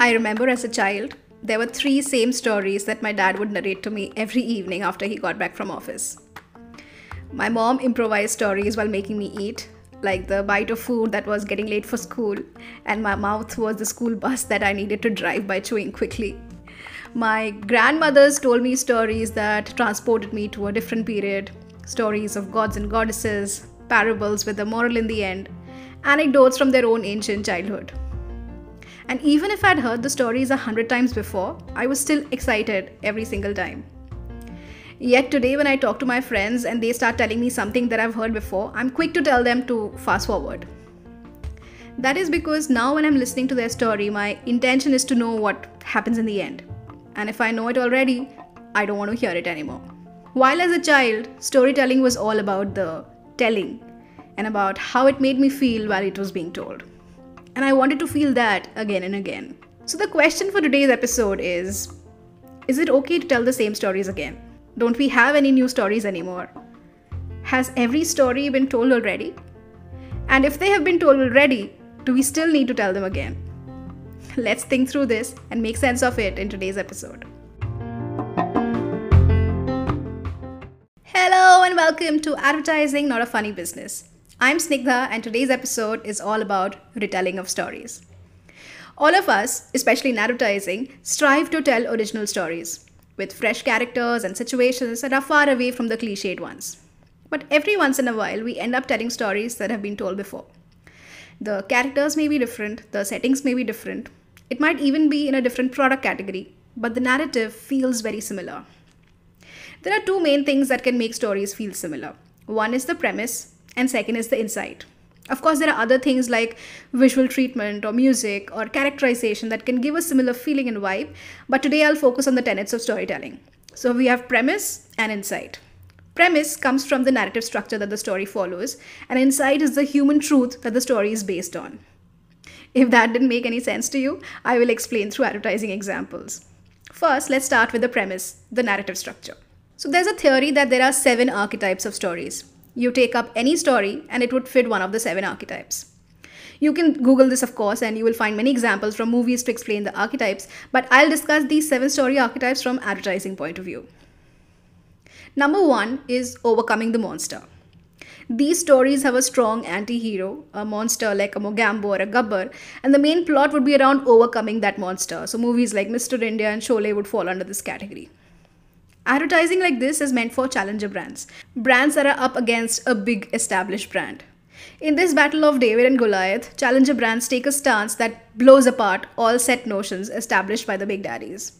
I remember as a child, there were three same stories that my dad would narrate to me every evening after he got back from office. My mom improvised stories while making me eat, like the bite of food that was getting late for school, and my mouth was the school bus that I needed to drive by chewing quickly. My grandmothers told me stories that transported me to a different period stories of gods and goddesses, parables with a moral in the end, anecdotes from their own ancient childhood. And even if I'd heard the stories a hundred times before, I was still excited every single time. Yet today, when I talk to my friends and they start telling me something that I've heard before, I'm quick to tell them to fast forward. That is because now, when I'm listening to their story, my intention is to know what happens in the end. And if I know it already, I don't want to hear it anymore. While as a child, storytelling was all about the telling and about how it made me feel while it was being told. And I wanted to feel that again and again. So, the question for today's episode is Is it okay to tell the same stories again? Don't we have any new stories anymore? Has every story been told already? And if they have been told already, do we still need to tell them again? Let's think through this and make sense of it in today's episode. Hello and welcome to Advertising Not a Funny Business. I'm Snigdha, and today's episode is all about retelling of stories. All of us, especially in advertising, strive to tell original stories with fresh characters and situations that are far away from the cliched ones. But every once in a while, we end up telling stories that have been told before. The characters may be different, the settings may be different, it might even be in a different product category, but the narrative feels very similar. There are two main things that can make stories feel similar one is the premise, and second is the insight. Of course, there are other things like visual treatment or music or characterization that can give a similar feeling and vibe, but today I'll focus on the tenets of storytelling. So we have premise and insight. Premise comes from the narrative structure that the story follows, and insight is the human truth that the story is based on. If that didn't make any sense to you, I will explain through advertising examples. First, let's start with the premise, the narrative structure. So, there's a theory that there are seven archetypes of stories. You take up any story and it would fit one of the seven archetypes. You can Google this, of course, and you will find many examples from movies to explain the archetypes, but I'll discuss these seven story archetypes from advertising point of view. Number one is overcoming the monster. These stories have a strong anti hero, a monster like a Mogambo or a Gabbar, and the main plot would be around overcoming that monster. So, movies like Mr. India and Sholay would fall under this category. Advertising like this is meant for challenger brands, brands that are up against a big established brand. In this battle of David and Goliath, challenger brands take a stance that blows apart all set notions established by the big daddies.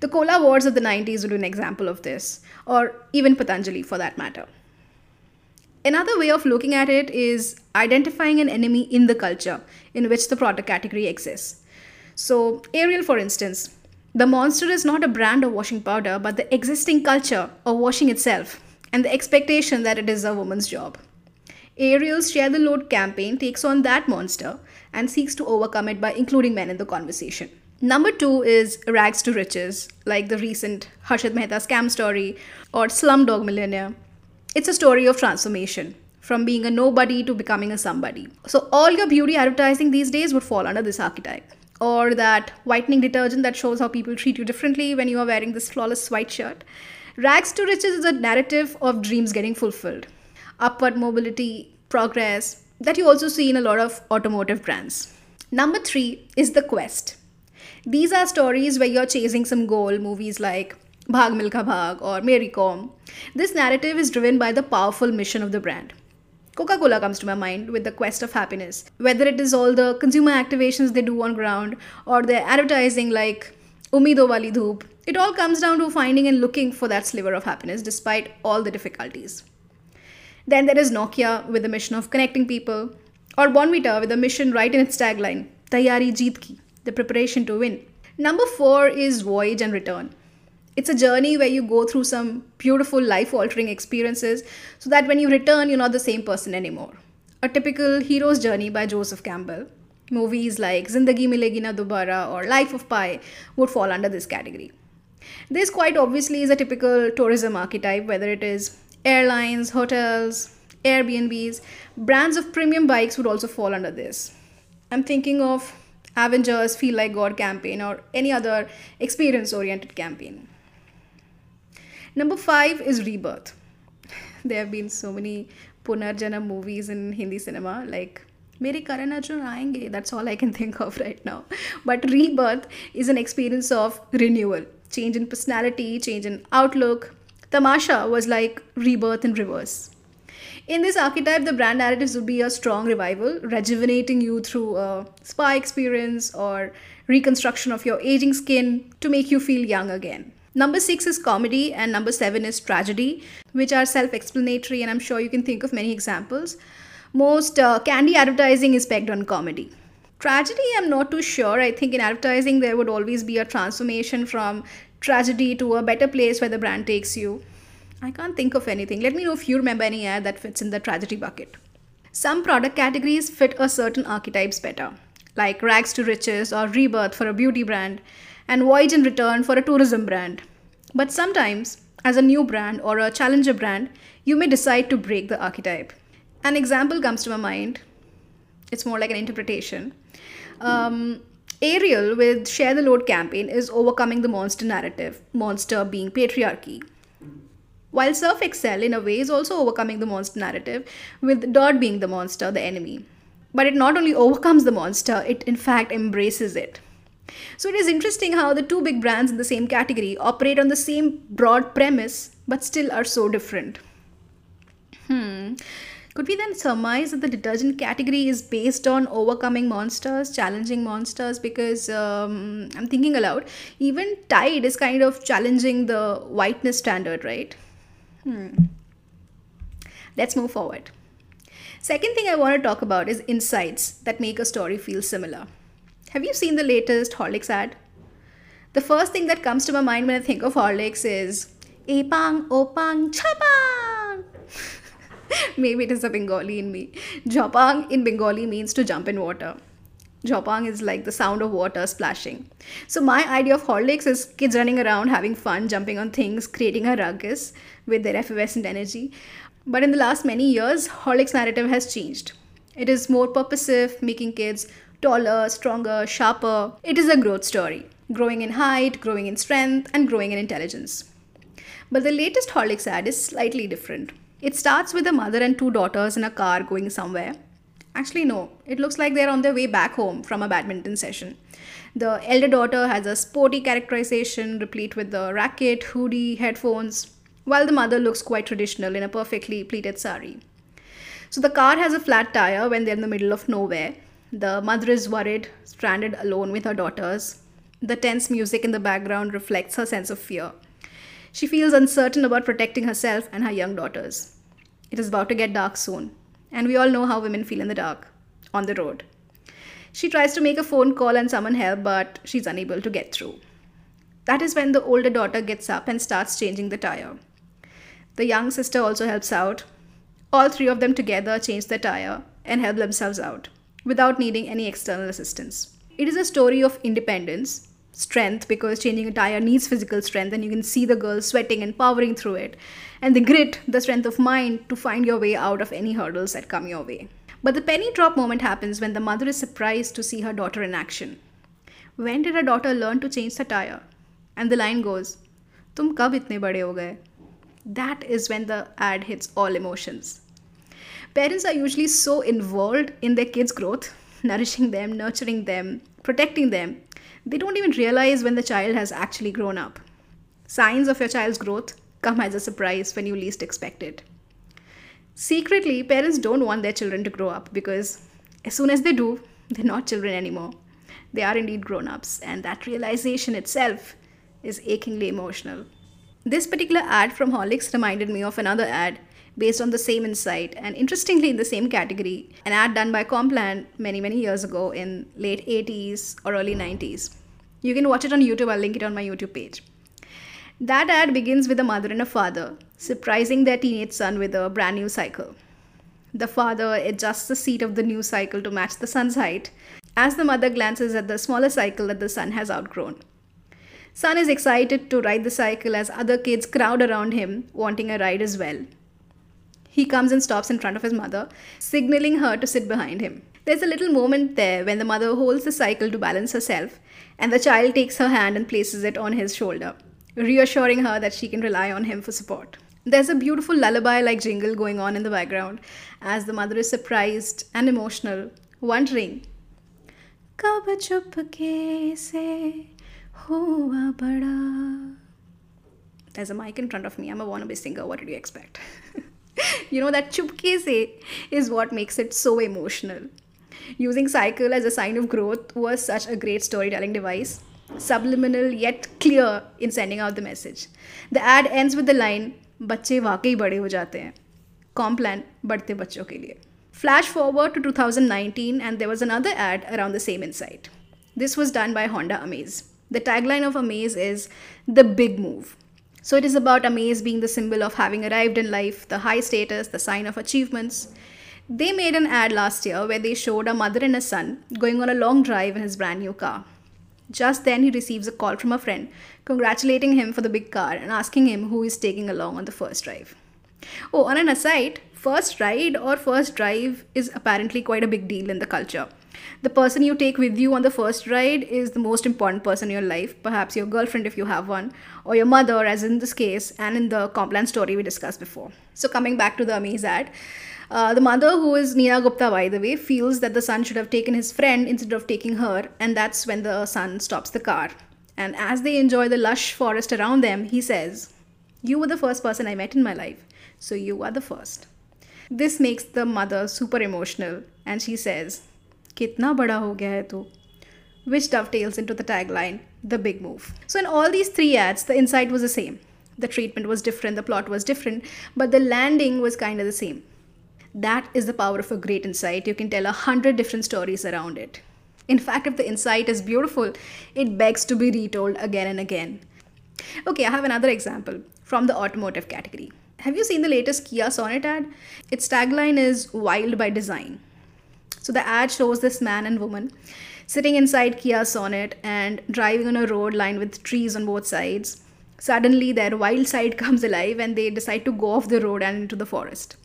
The Cola Wars of the 90s would be an example of this, or even Patanjali for that matter. Another way of looking at it is identifying an enemy in the culture in which the product category exists. So, Ariel, for instance, the monster is not a brand of washing powder, but the existing culture of washing itself and the expectation that it is a woman's job. Ariel's Share the Load campaign takes on that monster and seeks to overcome it by including men in the conversation. Number two is rags to riches, like the recent Harshad Mehta scam story or Slumdog Millionaire. It's a story of transformation from being a nobody to becoming a somebody. So, all your beauty advertising these days would fall under this archetype or that whitening detergent that shows how people treat you differently when you are wearing this flawless white shirt. Rags to riches is a narrative of dreams getting fulfilled, upward mobility, progress that you also see in a lot of automotive brands. Number three is the quest. These are stories where you're chasing some goal, movies like Bhag Milkha Bhag or Mary Kom. This narrative is driven by the powerful mission of the brand. Coca Cola comes to my mind with the quest of happiness. Whether it is all the consumer activations they do on ground or their advertising like Umeedon Wali Dhoop, it all comes down to finding and looking for that sliver of happiness despite all the difficulties. Then there is Nokia with the mission of connecting people, or Bournvita with the mission right in its tagline, Tayari Jeet Ki, the preparation to win. Number four is Voyage and Return. It's a journey where you go through some beautiful life altering experiences so that when you return, you're not the same person anymore. A typical hero's journey by Joseph Campbell. Movies like Zindagi Milegi Na Dobara or Life of Pi would fall under this category. This quite obviously is a typical tourism archetype, whether it is airlines, hotels, Airbnbs, brands of premium bikes would also fall under this. I'm thinking of Avengers Feel Like God campaign or any other experience oriented campaign. Number five is Rebirth. There have been so many Punarjana movies in Hindi cinema, like Mere Karan Arjun aayenge. That's all I can think of right now. But Rebirth is an experience of renewal, change in personality, change in outlook. Tamasha was like rebirth in reverse. In this archetype, the brand narratives would be a strong revival, rejuvenating you through a spa experience or reconstruction of your aging skin to make you feel young again. Number six is comedy, and number seven is tragedy, which are self explanatory, and I'm sure you can think of many examples. Most uh, candy advertising is pegged on comedy. Tragedy, I'm not too sure. I think in advertising, there would always be a transformation from tragedy to a better place where the brand takes you. I can't think of anything. Let me know if you remember any ad that fits in the tragedy bucket. Some product categories fit a certain archetypes better, like rags to riches or rebirth for a beauty brand, and voyage in return for a tourism brand. But sometimes, as a new brand or a challenger brand, you may decide to break the archetype. An example comes to my mind. It's more like an interpretation. Um, Ariel with Share the Load campaign is overcoming the monster narrative, monster being patriarchy. While Surf Excel, in a way, is also overcoming the monster narrative, with Dot being the monster, the enemy. But it not only overcomes the monster, it in fact embraces it. So it is interesting how the two big brands in the same category operate on the same broad premise, but still are so different. Hmm. Could we then surmise that the detergent category is based on overcoming monsters, challenging monsters? Because um, I'm thinking aloud, even Tide is kind of challenging the whiteness standard, right? Hmm. Let's move forward. Second thing I want to talk about is insights that make a story feel similar. Have you seen the latest Horlicks ad? The first thing that comes to my mind when I think of Horlicks is Epang Opang Chapang. Maybe it is a Bengali in me. Jopang in Bengali means to jump in water. Jopang is like the sound of water splashing. So my idea of Horlicks is kids running around, having fun, jumping on things, creating a ruckus with their effervescent energy. But in the last many years, Horlicks narrative has changed. It is more purposive, making kids taller, stronger, sharper. It is a growth story, growing in height, growing in strength, and growing in intelligence. But the latest Horlicks ad is slightly different. It starts with a mother and two daughters in a car going somewhere. Actually, no, it looks like they're on their way back home from a badminton session. The elder daughter has a sporty characterization replete with the racket, hoodie, headphones, while the mother looks quite traditional in a perfectly pleated sari. So the car has a flat tire when they're in the middle of nowhere. The mother is worried, stranded alone with her daughters. The tense music in the background reflects her sense of fear. She feels uncertain about protecting herself and her young daughters. It is about to get dark soon, and we all know how women feel in the dark, on the road. She tries to make a phone call and summon help, but she's unable to get through. That is when the older daughter gets up and starts changing the tire. The young sister also helps out. All three of them together change the tire and help themselves out without needing any external assistance. It is a story of independence, strength because changing a tire needs physical strength and you can see the girl sweating and powering through it and the grit the strength of mind to find your way out of any hurdles that come your way. But the penny drop moment happens when the mother is surprised to see her daughter in action. When did her daughter learn to change the tire? And the line goes tum kab itne bade ho gaye that is when the ad hits all emotions parents are usually so involved in their kids growth nourishing them nurturing them protecting them they don't even realize when the child has actually grown up. Signs of your child's growth come as a surprise when you least expect it. Secretly, parents don't want their children to grow up because as soon as they do, they're not children anymore. They are indeed grown ups, and that realization itself is achingly emotional. This particular ad from Horlicks reminded me of another ad based on the same insight and interestingly in the same category, an ad done by Complan many, many years ago in late 80s or early 90s. You can watch it on YouTube, I'll link it on my YouTube page. That ad begins with a mother and a father surprising their teenage son with a brand new cycle. The father adjusts the seat of the new cycle to match the son's height as the mother glances at the smaller cycle that the son has outgrown. Son is excited to ride the cycle as other kids crowd around him, wanting a ride as well. He comes and stops in front of his mother, signaling her to sit behind him. There's a little moment there when the mother holds the cycle to balance herself, and the child takes her hand and places it on his shoulder, reassuring her that she can rely on him for support. There's a beautiful lullaby like jingle going on in the background as the mother is surprised and emotional, wondering, Kab हुआ बड़ा there's a mic in front of me. I'm a wannabe singer. What did you expect? you know, that chupke se is what makes it so emotional. Using cycle as a sign of growth was such a great storytelling device, subliminal yet clear in sending out the message. The ad ends with the line, बच्चे वाकई बड़े हो जाते हैं Complan बढ़ते बच्चों के लिए Flash forward to 2019, and there was another ad around the same insight. This was done by Honda Amaze. The tagline of Amaze is The Big Move. So it is about Amaze being the symbol of having arrived in life, the high status, the sign of achievements. They made an ad last year where they showed a mother and a son going on a long drive in his brand new car. Just then, he receives a call from a friend congratulating him for the big car and asking him who is taking along on the first drive. Oh, on an aside, first ride or first drive is apparently quite a big deal in the culture the person you take with you on the first ride is the most important person in your life, perhaps your girlfriend if you have one, or your mother, as in this case, and in the Complan story we discussed before. So, coming back to the Amaze ad, uh, the mother, who is Neena Gupta by the way, feels that the son should have taken his friend instead of taking her, and that's when the son stops the car. And as they enjoy the lush forest around them, he says, You were the first person I met in my life, so you are the first. This makes the mother super emotional, and she says, कितना बड़ा हो गया है तो which dovetails into the tagline, the big move. So, in all these three ads, the insight was the same. The treatment was different, the plot was different, but the landing was kind of the same. That is the power of a great insight. You can tell a hundred different stories around it. In fact, if the insight is beautiful, it begs to be retold again and again. Okay, I have another example from the automotive category. Have you seen the latest Kia Sonet ad? Its tagline is Wild by Design. So the ad shows this man and woman sitting inside Kia Sonet and driving on a road lined with trees on both sides. Suddenly, their wild side comes alive and they decide to go off the road and into the forest.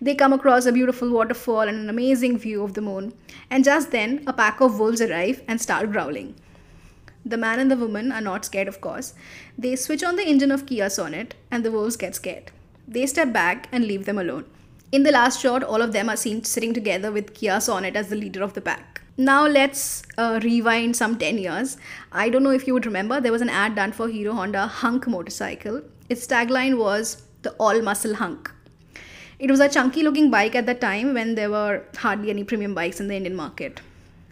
They come across a beautiful waterfall and an amazing view of the moon, and just then, a pack of wolves arrive and start growling. The man and the woman are not scared, of course. They switch on the engine of Kia Sonet, and the wolves get scared. They step back and leave them alone. In the last shot, all of them are seen sitting together with Kia Sonet as the leader of the pack. Now let's uh, rewind some 10 years. I don't know if you would remember, there was an ad done for Hero Honda Hunk motorcycle. Its tagline was the all muscle hunk. It was a chunky looking bike at the time when there were hardly any premium bikes in the Indian market.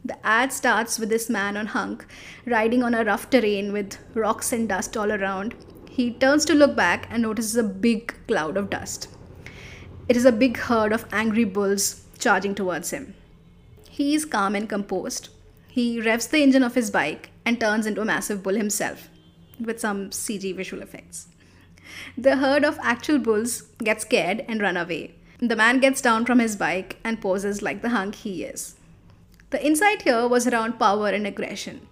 The ad starts with this man on hunk riding on a rough terrain with rocks and dust all around. He turns to look back and notices a big cloud of dust. It is a big herd of angry bulls charging towards him. He is calm and composed. He revs the engine of his bike and turns into a massive bull himself, with some CG visual effects. The herd of actual bulls get scared and run away. The man gets down from his bike and poses like the hunk he is. The insight here was around power and aggression.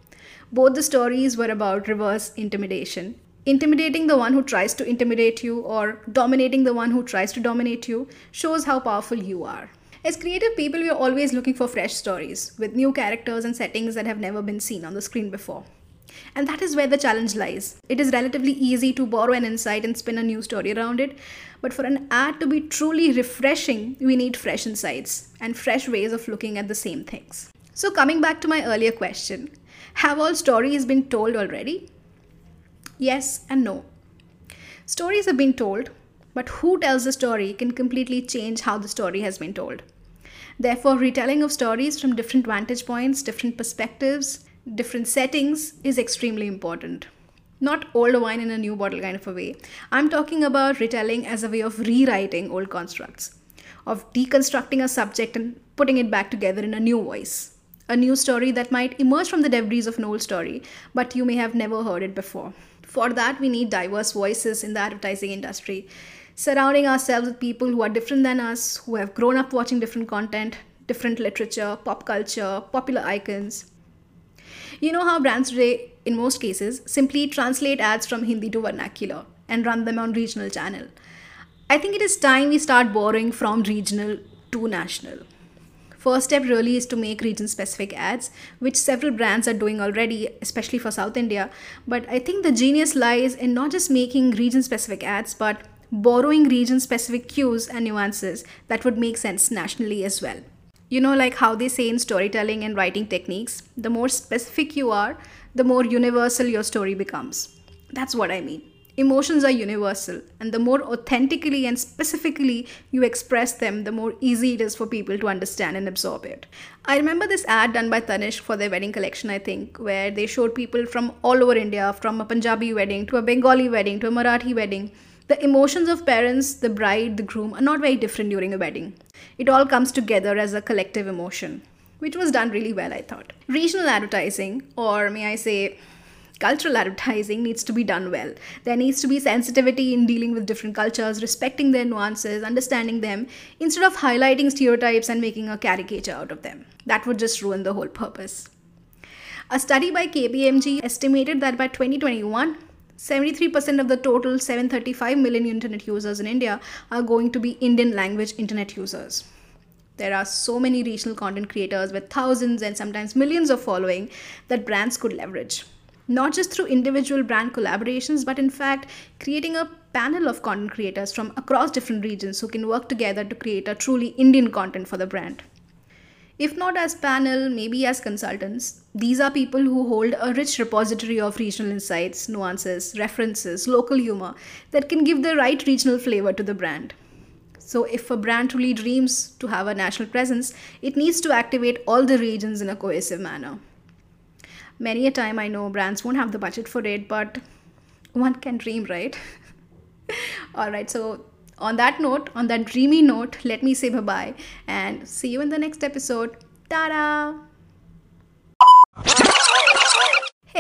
Both the stories were about reverse intimidation, intimidating the one who tries to intimidate you or dominating the one who tries to dominate you shows how powerful you are. As creative people, we are always looking for fresh stories with new characters and settings that have never been seen on the screen before. And that is where the challenge lies. It is relatively easy to borrow an insight and spin a new story around it, but for an ad to be truly refreshing, we need fresh insights and fresh ways of looking at the same things. So, coming back to my earlier question have all stories been told already? Yes and no. Stories have been told, but who tells the story can completely change how the story has been told. Therefore, retelling of stories from different vantage points, different perspectives, different settings is extremely important. Not old wine in a new bottle kind of a way. I'm talking about retelling as a way of rewriting old constructs, of deconstructing a subject and putting it back together in a new voice. A new story that might emerge from the debris of an old story, but you may have never heard it before. For that, we need diverse voices in the advertising industry, surrounding ourselves with people who are different than us, who have grown up watching different content, different literature, pop culture, popular icons. You know how brands today, in most cases, simply translate ads from Hindi to vernacular and run them on regional channel. I think it is time we start borrowing from regional to national. First step really is to make region specific ads, which several brands are doing already, especially for South India. But I think the genius lies in not just making region specific ads, but borrowing region specific cues and nuances that would make sense nationally as well. You know, like how they say in storytelling and writing techniques, the more specific you are, the more universal your story becomes. That's what I mean. Emotions are universal, and the more authentically and specifically you express them, the more easy it is for people to understand and absorb it. I remember this ad done by Tanishq for their wedding collection, I think, where they showed people from all over India, from a Punjabi wedding to a Bengali wedding to a Marathi wedding. The emotions of parents, the bride, the groom are not very different during a wedding. It all comes together as a collective emotion, which was done really well, I thought. Regional advertising, or may I say, cultural advertising needs to be done well. There needs to be sensitivity in dealing with different cultures, respecting their nuances, understanding them, instead of highlighting stereotypes and making a caricature out of them. That would just ruin the whole purpose. A study by KPMG estimated that by 2021, 73% of the total 735 million internet users in India are going to be Indian language internet users. There are so many regional content creators with thousands and sometimes millions of following that brands could leverage not just through individual brand collaborations, but in fact, creating a panel of content creators from across different regions who can work together to create a truly Indian content for the brand. If not as panel, maybe as consultants, these are people who hold a rich repository of regional insights, nuances, references, local humor that can give the right regional flavor to the brand. So, if a brand truly dreams to have a national presence, it needs to activate all the regions in a cohesive manner many a time I know brands won't have the budget for it, but one can dream, right? All right, so on that note, on that dreamy note, let me say bye bye and see you in the next episode. Ta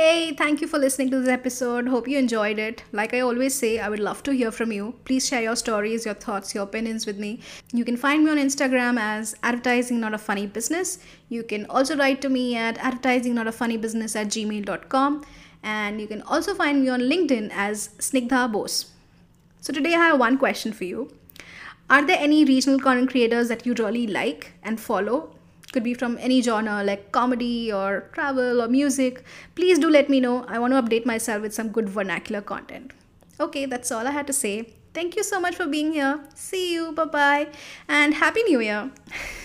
Hey, thank you for listening to this episode. Hope you enjoyed it. Like I always say, I would love to hear from you. Please share your stories, your thoughts, your opinions with me. You can find me on Instagram as advertising not a funny business. You can also write to me at advertising not a funny business at gmail.com. And you can also find me on LinkedIn as Snigdha Bose. So today I have one question for you. Are there any regional content creators that you really like and follow could be from any genre like comedy or travel or music. Please do let me know. I want to update myself with some good vernacular content. Okay that's all i had to say. Thank you so much for being here. See you. Bye bye and happy new year